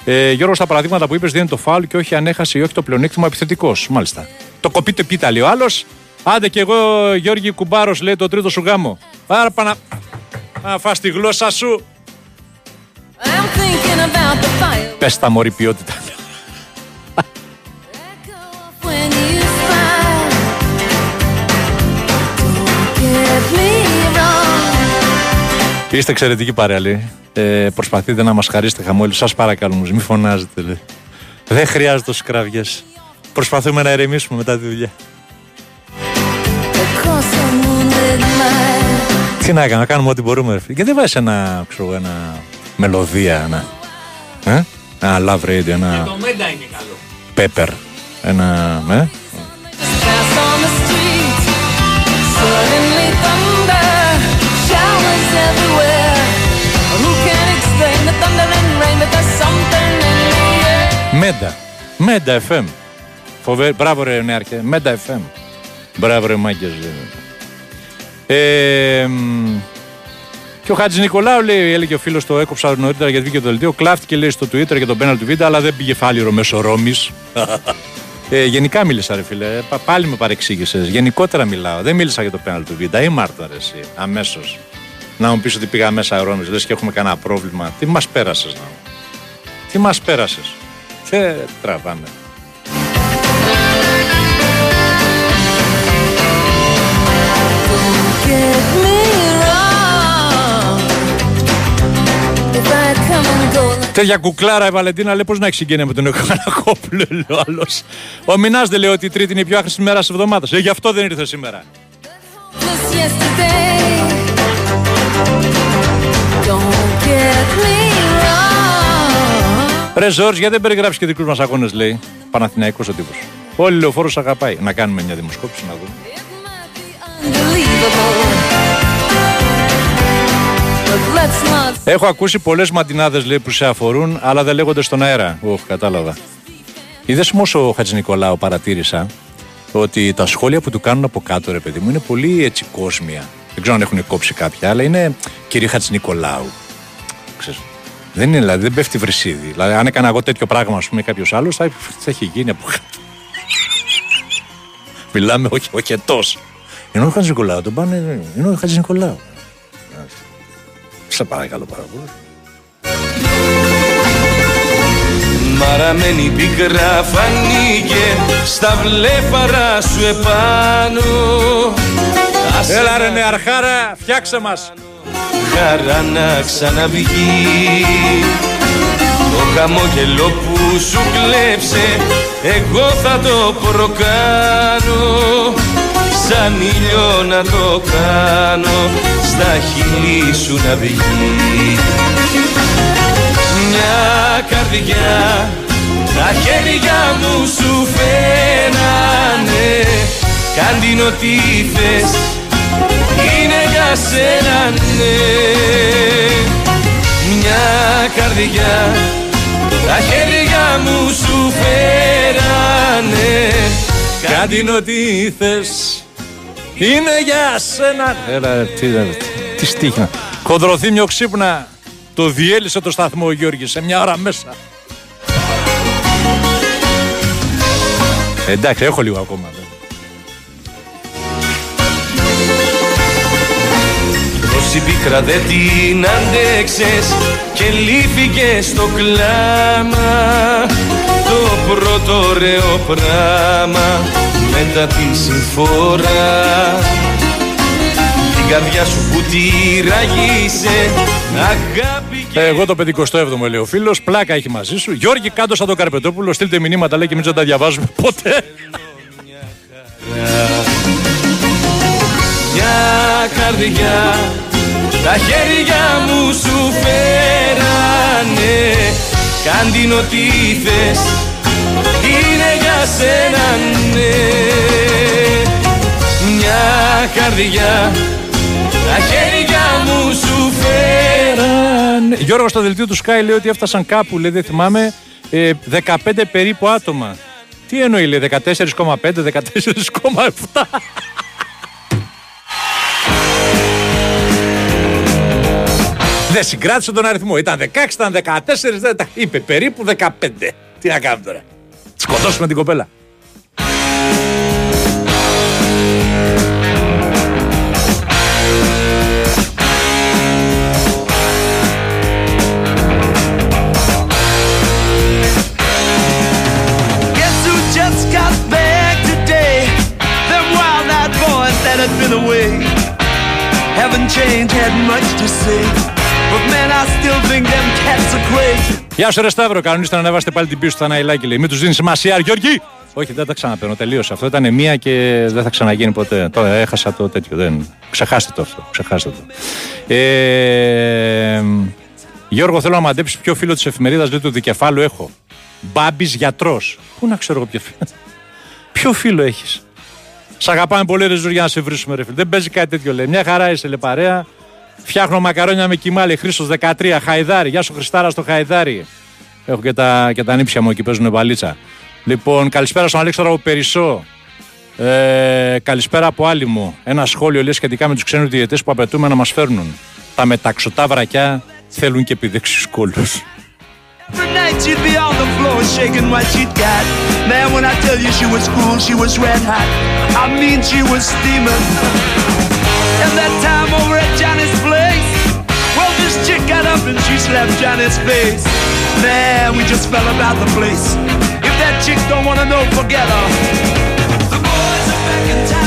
Ε, Γιώργος, στα παραδείγματα που είπες, δίνει το φάουλ και όχι αν έχασε ή όχι το πλεονέκτημα επιθετικός. Μάλιστα. Το κοπείτε πίτα, λέει ο άλλος. Άντε κι εγώ, Γιώργη Κουμπάρος, λέει το τρίτο σου γάμο. Άρα πανα. Να φας τη γλώσσα σου. I'm thinking about the fire. Πες τα μωρή ποιότητα. When you smile, don't get me wrong. Είστε εξαιρετικοί παρέα, λέει. Ε, προσπαθείτε να μας χαρίσετε χαμόγελο. Σας παρακαλώ, μη φωνάζετε, λέει. Δεν χρειάζεται τόσε κραυγές. Προσπαθούμε να ηρεμήσουμε μετά τη δουλειά. Τι να κάνουμε, να κάνουμε ό,τι μπορούμε. Ρε. φίλε. Γιατί δεν βάζει ένα, ξέρω, εγώ, ένα μελωδία, ένα. Ε; Ένα love radio, ένα. Το Μέντα είναι καλό. pepper. Ένα. Ε; just pass on the street. Suddenly thunder, showers everywhere. Who can explain the thunder and rain? But there's something in the air; Μέντα. Μέντα FM. Φοβε... Μπράβο ρε νεάρχε. Μέντα FM. Μπράβο ρε μάγκες. Ε, μ, και ο Χάτζη Νικολάου λέει, έλεγε ο φίλος το έκοψα νωρίτερα γιατί βγήκε το δελτίο. Κλάφτηκε λέει στο Twitter για τον πέναλ του βίντεο, αλλά δεν πήγε φάλιρο μέσω Ρώμης. ε, γενικά μίλησα, ρε φίλε. Ε, πα- πάλι με παρεξήγησες. Γενικότερα μιλάω. Δεν μίλησα για το πέναλ του βίντεο. Ή Μάρτα, ρε, εσύ. Αμέσως. Να μου πεις ότι πήγα μέσα Ρώμης, λες και έχουμε κανένα πρόβλημα. Τι μας πέρασες να μου; Τι μας πέρασες; Τι τραβάμε. Get me wrong. If I come and go, Τέτοια κουκλάρα η Βαλεντίνα λέει πώς να έχει συγγένεια με τον Εκανακόπουλο, λέει ο άλλος. Ο Μινάς δεν λέει ότι η Τρίτη είναι η πιο άχρηστη μέρα της εβδομάδας. Ε, γι' αυτό δεν ήρθε σήμερα. just yesterday. Don't get me wrong. Ρε Ζόρζ, γιατί δεν περιγράψεις και δικούς μας αγώνες, λέει. Παναθηναϊκός ο τύπος. Όλοι λεωφόρο αγαπάει. Να κάνουμε μια δημοσκόπηση να δούμε. Έχω ακούσει πολλές μαντινάδες λέει που σε αφορούν, αλλά δεν λέγονται στον αέρα. Οχ, κατάλαβα. Είδες όμως ο Χατζη Νικολάου, παρατήρησα ότι τα σχόλια που του κάνουν από κάτω, ρε παιδί μου, είναι πολύ έτσι κόσμια. Δεν ξέρω αν έχουν κόψει κάποια, αλλά είναι κύριε Χατζη Νικολάου. Ξέρεις, δεν είναι, δηλαδή, δεν πέφτει βρυσίδι. Δηλαδή, αν έκανα εγώ τέτοιο πράγμα, ας πούμε, κάποιος άλλος, θα, θα έχει γίνει από κάτω. Μιλάμε ο, ο χετός. Ενώ ο Χατζη Νικολάου τον πάνε. Είναι ο Χατζη Νικολάου. Σε παρακαλώ πάρα πολύ. Μαραμένη πικρά φανήκε στα βλέφαρα σου επάνω. Άσε Έλα ρε να νεαρχάρα, φτιάξε μας. χαρά να ξαναβγεί. Το χαμόγελο που σου κλέψε εγώ θα το προκάνω. Σαν ήλιο να το κάνω στα χείλη σου να βγει. Μια καρδιά τα χέρια μου σου φέρανε. Κάν την ό,τι θες είναι για σένα ναι. Μια καρδιά τα χέρια μου σου φέρανε. Κάν την ό,τι θες Είναι για σένα. Έλα ρε, τι, ρε, τι στίχημα. Κοντροθύμιο ξύπνα Το διέλυσε το σταθμό ο Γιώργης Σε μια ώρα μέσα. Εντάξει έχω λίγο ακόμα βέβαια. Τόση πίκρα δεν την αντέξες και λύθηκε στο κλάμα το πρώτο ωραίο πράμα μετά τη συμφορά την καρδιά σου που τη ραγίσε αγάπη και Εγώ το 57ο λέει ο φίλος, πλάκα έχει μαζί σου. Γιώργη, κάτω σαν τον Καρπετόπουλο, στείλτε μηνύματα λέει και μην τα διαβάζουμε ποτέ. μια καρδιά τα χέρια μου σου φέρανε Κάν την ό,τι θες είναι για σένα ναι Μια καρδιά τα χέρια μου σου φέρανε Γιώργος, στο δελτίο του Sky λέει ότι έφτασαν κάπου, λέει, δεν θυμάμαι, ε, 15 περίπου άτομα. Τι εννοεί, λέει, 14,5, 14,7. Δεν συγκράτησε τον αριθμό. Ήταν 16, ήταν 14, δεν τα είπε περίπου 15. Τι να κάνουμε τώρα. Σκοτώσουμε την κοπέλα. Guess who just got back today? Them wild-eyed boys that had been away haven't changed, had much to say. Γεια σου, Ρε Σταύρο. Κανονίστε να ανεβάσετε πάλι την πίσω στα ναϊλάκι. Λέει. Μην τους δίνεις σημασία, Γιώργη. Όχι, δεν τα ξαναπαίρνω. Τελείωσε αυτό. Ήταν μία και δεν θα ξαναγίνει ποτέ. Τώρα έχασα το τέτοιο. Δεν... Ξεχάστε το αυτό. Ξεχάστε το. Ε, Γιώργο, θέλω να μαντέψεις ποιο φίλο της εφημερίδας λέει του δικεφάλου έχω. Μπάμπης γιατρός. Πού να ξέρω εγώ ποιο φίλο. ποιο φίλο έχεις. Σ' αγαπάμε πολύ, ρε Ζουριά, να σε βρίσουμε, ρε φίλε. Δεν παίζει κάτι τέτοιο, λέει. Μια χαρά είσαι, λέει παρέα. Φτιάχνω μακαρόνια με κοιμά, λέει Χρήστος 13, Χαϊδάρι. Γεια σου, Χριστάρα στο Χαϊδάρι. Έχω και τα, και τα νύψια μου εκεί παίζουν μπαλίτσα. Λοιπόν, καλησπέρα στον Αλέξανδρο από Περισσό. Ε, καλησπέρα από άλλη μου. Ένα σχόλιο λέει σχετικά με τους ξένους διαιτέ που απαιτούμε να μας φέρνουν. Τα μεταξωτά βρακιά θέλουν και επιδέξιου κόλλους. This chick got up and she slapped Johnny's face. Man, we just fell about the place. If that chick don't wanna know, forget her. The boys are back in town.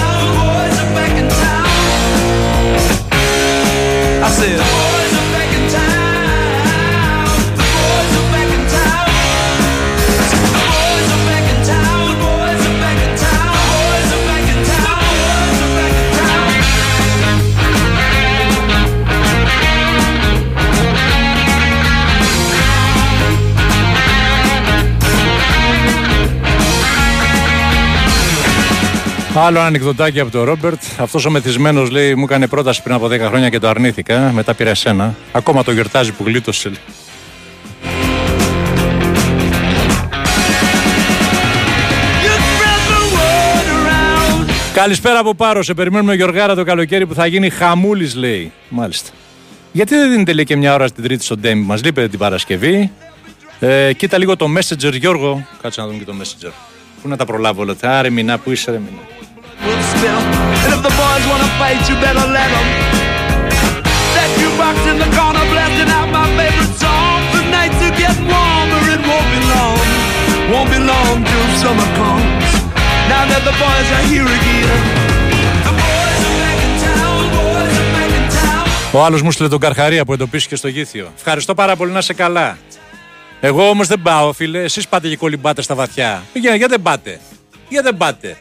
Άλλο ανεκδοτάκι από τον Ρόμπερτ. Αυτός ο μεθυσμένος λέει: Μου έκανε πρόταση πριν από 10 χρόνια και το αρνήθηκα. Μετά πήρα εσένα. Ακόμα το γιορτάζει που γλίτωσε. λέει. Καλησπέρα από Πάρο. Σε περιμένουμε Γιωργάρα το καλοκαίρι που θα γίνει χαμούλης, λέει. Μάλιστα. Γιατί δεν δίνετε λέει και μια ώρα στην Τρίτη στο Ντέμι, μας; Λείπετε την Παρασκευή. Ε, κοίτα λίγο το Messenger, Γιώργο. Κάτσε να δούμε και το Messenger. Πού να τα προλάβω όλα αυτά; Άρε μηνά, πού είσαι, ρε μηνά. Will spill. And if the boys wanna fight, you better let them. That jukebox in the corner blasting out my favorite song. The nights are getting warmer, it won't be long. Won't be long till summer comes. Now that the boys are here again. The boys are back in town, boys are back in town. Ο άλλο μου στείλε τον Καρχαρία που εντοπίστηκε στο γήθιο. Ευχαριστώ πάρα πολύ να είσαι καλά. Εγώ όμω δεν πάω, φίλε. Εσεί πάτε και κολυμπάτε στα βαθιά. Για, για δεν πάτε. Για δεν πάτε.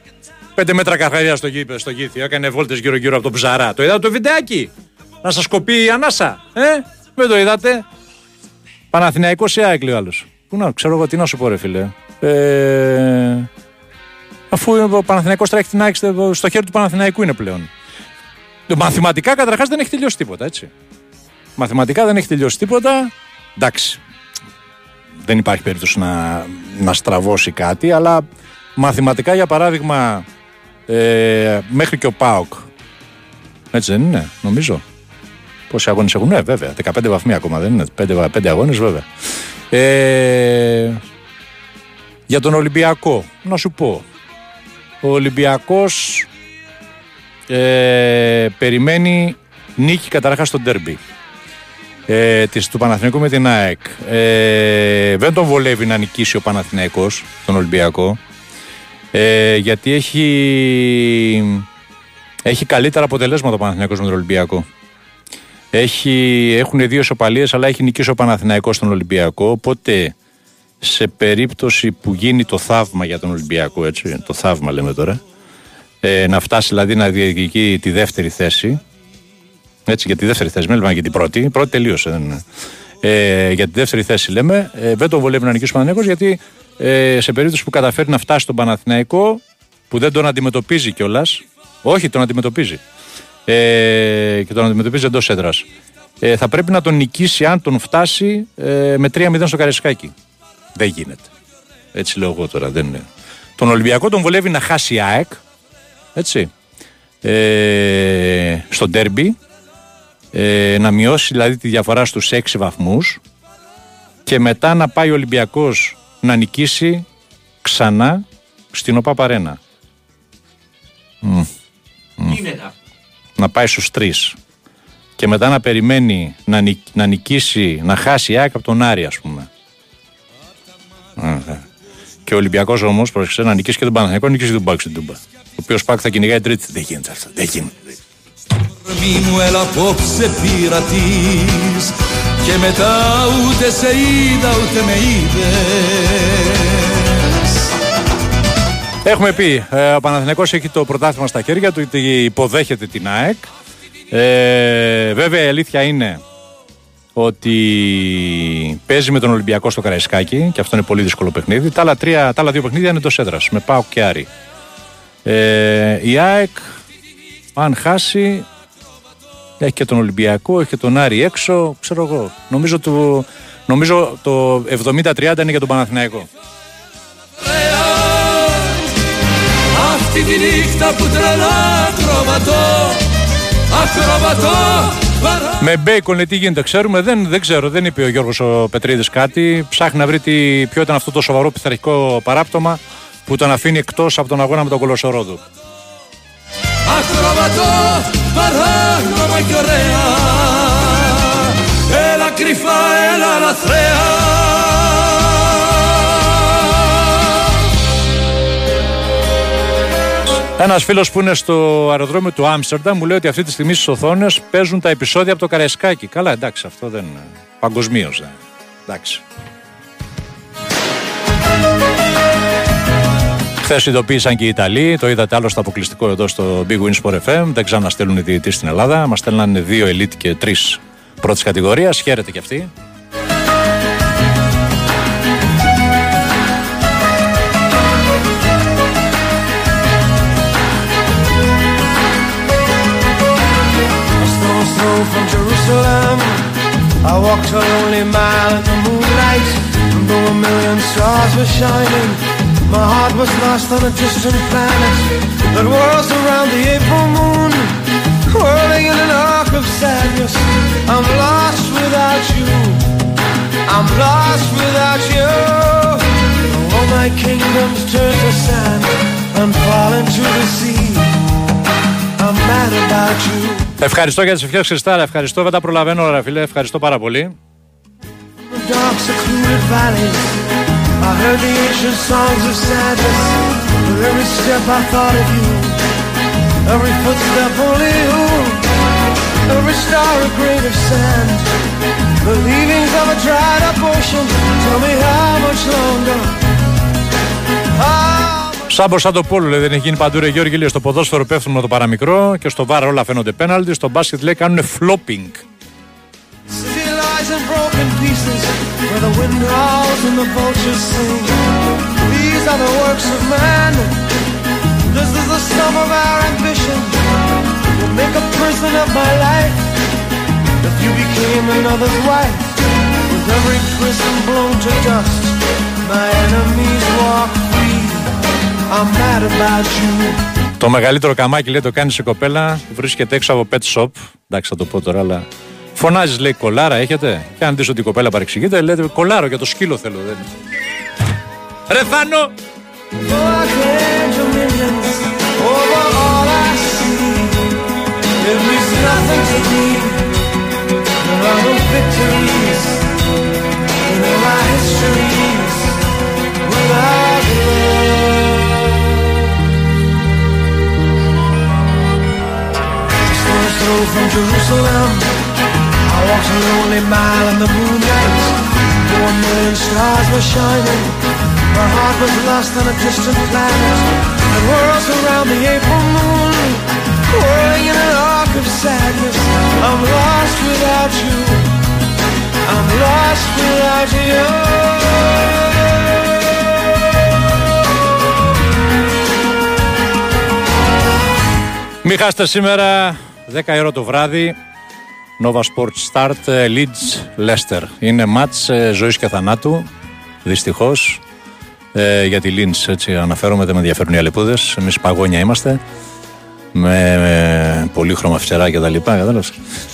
Πέντε μέτρα καρχαρία στο, γήπεδο, στο γήθιο. Έκανε βόλτες γύρω-γύρω από τον ψαρά. Το είδατε το βιντεάκι; Να σας κοπεί η ανάσα. Ε, δεν το είδατε; Παναθηναϊκός ή ΑΕΚ λέει ο άλλος; Πού να, ξέρω εγώ τι να σου πω, ρε φίλε. Ε, αφού ο Παναθηναϊκός τρέχει την ΑΕΚ στο χέρι του Παναθηναϊκού είναι πλέον. Μαθηματικά καταρχάς δεν έχει τελειώσει τίποτα, έτσι. Μαθηματικά δεν έχει τελειώσει τίποτα. Εντάξει. Δεν υπάρχει περίπτωση να, να στραβώσει κάτι, αλλά μαθηματικά για παράδειγμα ε, μέχρι και ο ΠΑΟΚ. Έτσι δεν είναι, νομίζω. Πόσοι αγώνες έχουν, ε, βέβαια. 15 βαθμοί ακόμα δεν είναι. 5, 5 αγώνες, βέβαια. Ε, για τον Ολυμπιακό, να σου πω. Ο Ολυμπιακός ε, περιμένει νίκη καταρχάς στο ντέρμπι ε, της, του Παναθηναϊκού με την ΑΕΚ. Ε, δεν τον βολεύει να νικήσει ο Παναθηναϊκός τον Ολυμπιακό ε, γιατί έχει, έχει καλύτερα αποτελέσματα ο Παναθηναϊκός με τον Ολυμπιακό. Έχει, έχουν δύο ισοπαλίες αλλά έχει νικήσει ο Παναθηναϊκός στον Ολυμπιακό οπότε σε περίπτωση που γίνει το θαύμα για τον Ολυμπιακό έτσι, το θαύμα λέμε τώρα ε, να φτάσει δηλαδή να διεκδικεί τη δεύτερη θέση. Έτσι, για τη δεύτερη θέση, μην λέμε για την πρώτη. Η πρώτη τελείωσε. Δεν είναι. Ε, για τη δεύτερη θέση λέμε. Ε, δεν το βολεύει να νικήσει ο Παναθηναϊκός γιατί ε, σε περίπτωση που καταφέρει να φτάσει στον Παναθηναϊκό που δεν τον αντιμετωπίζει κιόλας. Όχι, τον αντιμετωπίζει. Ε, και τον αντιμετωπίζει εντός έδρας. Ε, θα πρέπει να τον νικήσει αν τον φτάσει ε, με 3-0 στο Καρεσκάκι. Δεν γίνεται. Έτσι λέω εγώ τώρα. Δεν είναι. Τον Ολυμπιακό τον βολεύει να χάσει η ΑΕΚ έτσι, ε, στο ντέρμπι, ε, να μειώσει δηλαδή τη διαφορά στους 6 βαθμούς και μετά να πάει ο Ολυμπιακός να νικήσει ξανά στην ΟΠΑ Παρένα. Μμ. Μμ. Να πάει στους 3 και μετά να περιμένει να, νικ- να νικήσει, να χάσει η ΑΕΚ από τον Άρη ας πούμε. Α, ε. Και ο Ολυμπιακός όμως, πρόσεξε να νικήσει και τον Παναθηναϊκό, νικήσει και τον Πάουκ στην Τούμπα. Ο οποίος Πάουκ θα κυνηγάει τρίτη. Δεν γίνεται αυτό. Δεν γίνεται. Μη μου έλα απόψε πειρατής Και μετά ούτε σε είδα ούτε με είδες Έχουμε πει, ε, ο Παναθηναϊκός έχει το πρωτάθλημα στα χέρια του, ότι υποδέχεται την ΑΕΚ. Ε, βέβαια η αλήθεια είναι ότι παίζει με τον Ολυμπιακό στο Καραϊσκάκι και αυτό είναι πολύ δύσκολο παιχνίδι. Τα άλλα, τρία, τα άλλα δύο παιχνίδια είναι εντός έδρας, με Πάοκ και Άρη. Ε, η ΑΕΚ, αν χάσει, έχει και τον Ολυμπιακό, έχει και τον Άρη έξω, ξέρω εγώ. Νομίζω, το, νομίζω το 70-30 είναι για τον Παναθηναϊκό. Αυτή τη νύχτα που τρελά ακροβατώ Ακροβατώ παρά Με μπέικον, λέει, τι γίνεται, ξέρουμε. Δεν, δεν ξέρω, δεν είπε ο Γιώργος ο Πετρίδης κάτι. Ψάχνει να βρει τι, ποιο ήταν αυτό το σοβαρό πειθαρχικό παράπτωμα που τον αφήνει εκτός από τον αγώνα με τον Κολοσσορόδου. Ακροβατώ παράγνωμα και ωραία Έλα κρυφά, έλα λαθρέα Ένας φίλος που είναι στο αεροδρόμιο του Άμστερνταμ μου λέει ότι αυτή τη στιγμή στις οθόνες παίζουν τα επεισόδια από το Καρεσκάκι. Καλά, εντάξει, αυτό δεν είναι. Παγκοσμίως δεν. είναι. Εντάξει. Χθε ειδοποίησαν και οι Ιταλοί, το είδατε άλλο στο αποκλειστικό εδώ στο Big Win FM. Δεν ξαναστέλνουν οι διαιτητές στην Ελλάδα. Μας στέλνανε δύο ελίτ και τρεις πρώτης κατηγορίας. Χαίρετε κι αυτοί my heart was lost on a distant planet that whirls around the April moon, whirling in an arc of sadness. I'm lost without you. I'm lost without you. All my kingdoms turn to sand and fall into the sea. I'm mad about you. Ευχαριστώ για τι ευχέ, Χριστάρα. Ευχαριστώ, δεν τα προλαβαίνω όλα, φίλε. Ευχαριστώ πάρα πολύ. The dark secluded valleys I heard the ancient songs of sadness With every step I thought of you Every footstep only you Every star a grain of sand The leavings of a dried up ocean Tell me how much longer Σάμπο σαν το πόλο λέει, δεν έχει γίνει παντού ρε Γιώργη λέει, στο ποδόσφαιρο πέφτουν με το παραμικρό και στο βάρ όλα φαίνονται πέναλτι, στο μπάσκετ λέει κάνουν flopping. City lies in broken pieces Where the wind howls and the vultures sing These are the works of man This is the sum of our ambition Will make a prison of my life If you became another's wife With every prison blown to dust My enemies walk free I'm mad about you Το μεγαλύτερο καμάκι λέει το κάνει σε κοπέλα, βρίσκεται έξω από pet shop. Εντάξει, θα το πω τώρα, αλλά. Φωνάζεις, λέει κολάρα, έχετε. Και αν δεις ότι η κοπέλα παρεξηγείται, λέτε κολάρο για το σκύλο θέλω. Δεν. Ρε φάνο! Μιλάμε για σήμερα 10 η το βράδυ. Nova Sports Start ε, Leeds Leicester. Είναι μάτς ε, ζωής και θανάτου, δυστυχώς. Ε, για τη Leeds έτσι αναφέρομαι, δεν με ενδιαφέρουν οι αλεπούδες. Εμείς παγόνια είμαστε. Με, με πολύχρωμα φτερά και τα λοιπά. Κατάλαβες.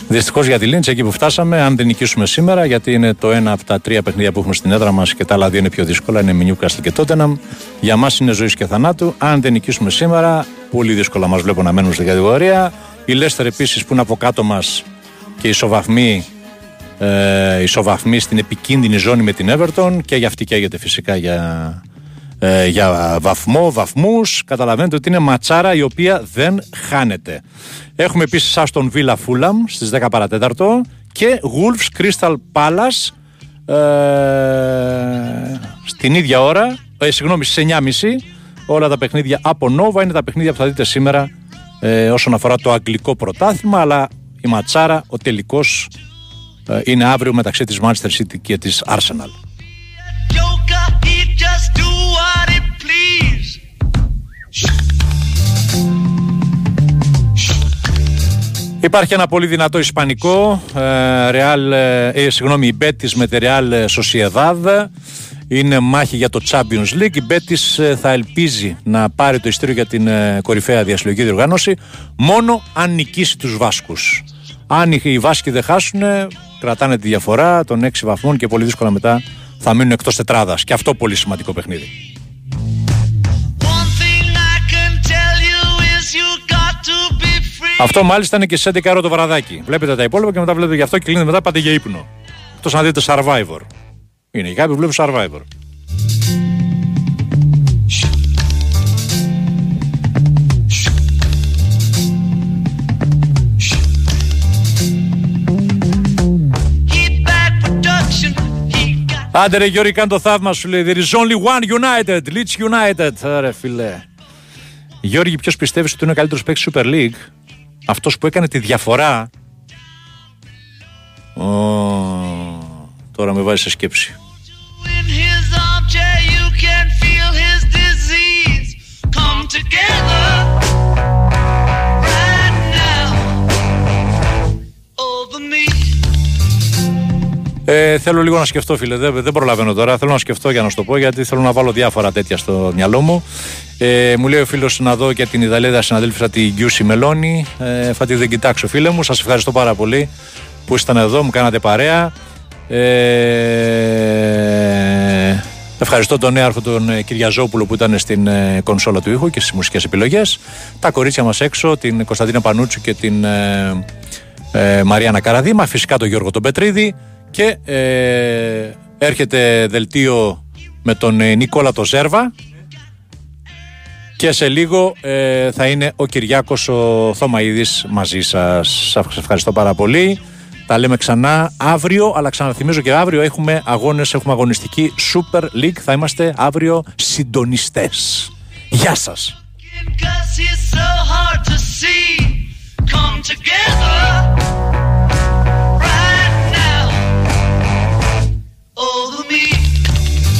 Δυστυχώς για τη Leeds εκεί που φτάσαμε, αν δεν νικήσουμε σήμερα, γιατί είναι το ένα από τα τρία παιχνίδια που έχουμε στην έδρα μας και τα άλλα δύο είναι πιο δύσκολα, είναι με Newcastle και Tottenham. Για μας είναι ζωής και θανάτου. Αν δεν νικήσουμε σήμερα, πολύ δύσκολα μας βλέπω να μένουμε στην κατηγορία. Η Leicester επίσης που είναι από κάτω μας και ισοβαθμοί, ε, ισοβαθμοί στην επικίνδυνη ζώνη με την Everton και για αυτή καίγεται φυσικά για, ε, για βαθμό, βαθμούς. Καταλαβαίνετε ότι είναι ματσάρα η οποία δεν χάνεται. Έχουμε επίσης Aston Villa Fulham στις 10 παρατέταρτο και Wolves Crystal Palace ε, στην ίδια ώρα, ε, συγγνώμη στις 9.30 όλα τα παιχνίδια από Nova είναι τα παιχνίδια που θα δείτε σήμερα ε, όσον αφορά το αγγλικό πρωτάθλημα αλλά η ματσάρα, ο τελικός ε, είναι αύριο μεταξύ της Manchester City και της Arsenal. Joker, he just do what he please. Υπάρχει ένα πολύ δυνατό ισπανικό, ε, Real, ε, ε, συγγνώμη, η Betis με τη Real Sociedad. Είναι μάχη για το Champions League. Η Betis ε, θα ελπίζει να πάρει το ειστήριο για την ε, κορυφαία διασυλλογική διοργάνωση μόνο αν νικήσει τους Βάσκους. Αν οι- οι Βάσκοι δεν χάσουν, κρατάνε τη διαφορά των 6 βαθμών και πολύ δύσκολα μετά θα μείνουν εκτός τετράδας. Και αυτό πολύ σημαντικό παιχνίδι. One thing I can tell you is you got to be free. Αυτό μάλιστα είναι και σε 11 ώρα το βραδάκι. Βλέπετε τα υπόλοιπα και μετά βλέπετε γι' αυτό και κλείνετε μετά πάτε για ύπνο. Εκτός να δείτε Survivor. Είναι οι κάποιοι που βλέπουν Survivor. Άντε ρε Γιώργη, κάνε το θαύμα σου λέει. There is only one United. Leeds United. Ρε φίλε. Γιώργη, ποιος πιστεύεις ότι είναι ο καλύτερος παίκτης Super League; Αυτός που έκανε τη διαφορά. Ω, τώρα με βάζει σε σκέψη. Ε, θέλω λίγο να σκεφτώ, φίλε. Δεν, δεν προλαβαίνω τώρα. Θέλω να σκεφτώ για να σου το πω, γιατί θέλω να βάλω διάφορα τέτοια στο μυαλό μου. Ε, μου λέει ο φίλος να δω και την Ιταλίδα συναδέλφισσα τη Γκιούση Μελώνη. Ε, θα τη δεν κοιτάξω, φίλε μου. Σας ευχαριστώ πάρα πολύ που ήσταν εδώ, μου κάνατε παρέα. Ε, ευχαριστώ τον νέαρχο τον ε, Κυριαζόπουλο που ήταν στην ε, κονσόλα του ήχου και στις μουσικές επιλογές. Τα κορίτσια μας έξω, την Κωνσταντίνα Πανούτσου και την ε, ε, Μαριάννα Καραδίμα. Φυσικά τον Γιώργο τον Πετρίδη. Και ε, έρχεται δελτίο με τον ε, Νικόλα το Ζέρβα. Και σε λίγο ε, θα είναι ο Κυριάκος ο Θωμαίδης μαζί σας. Σας ευχαριστώ πάρα πολύ. Τα λέμε ξανά αύριο, αλλά ξαναθυμίζω και αύριο έχουμε αγώνες, έχουμε αγωνιστική Super League. Θα είμαστε αύριο συντονιστές. Γεια σας. Cause he's so hard to see. Come together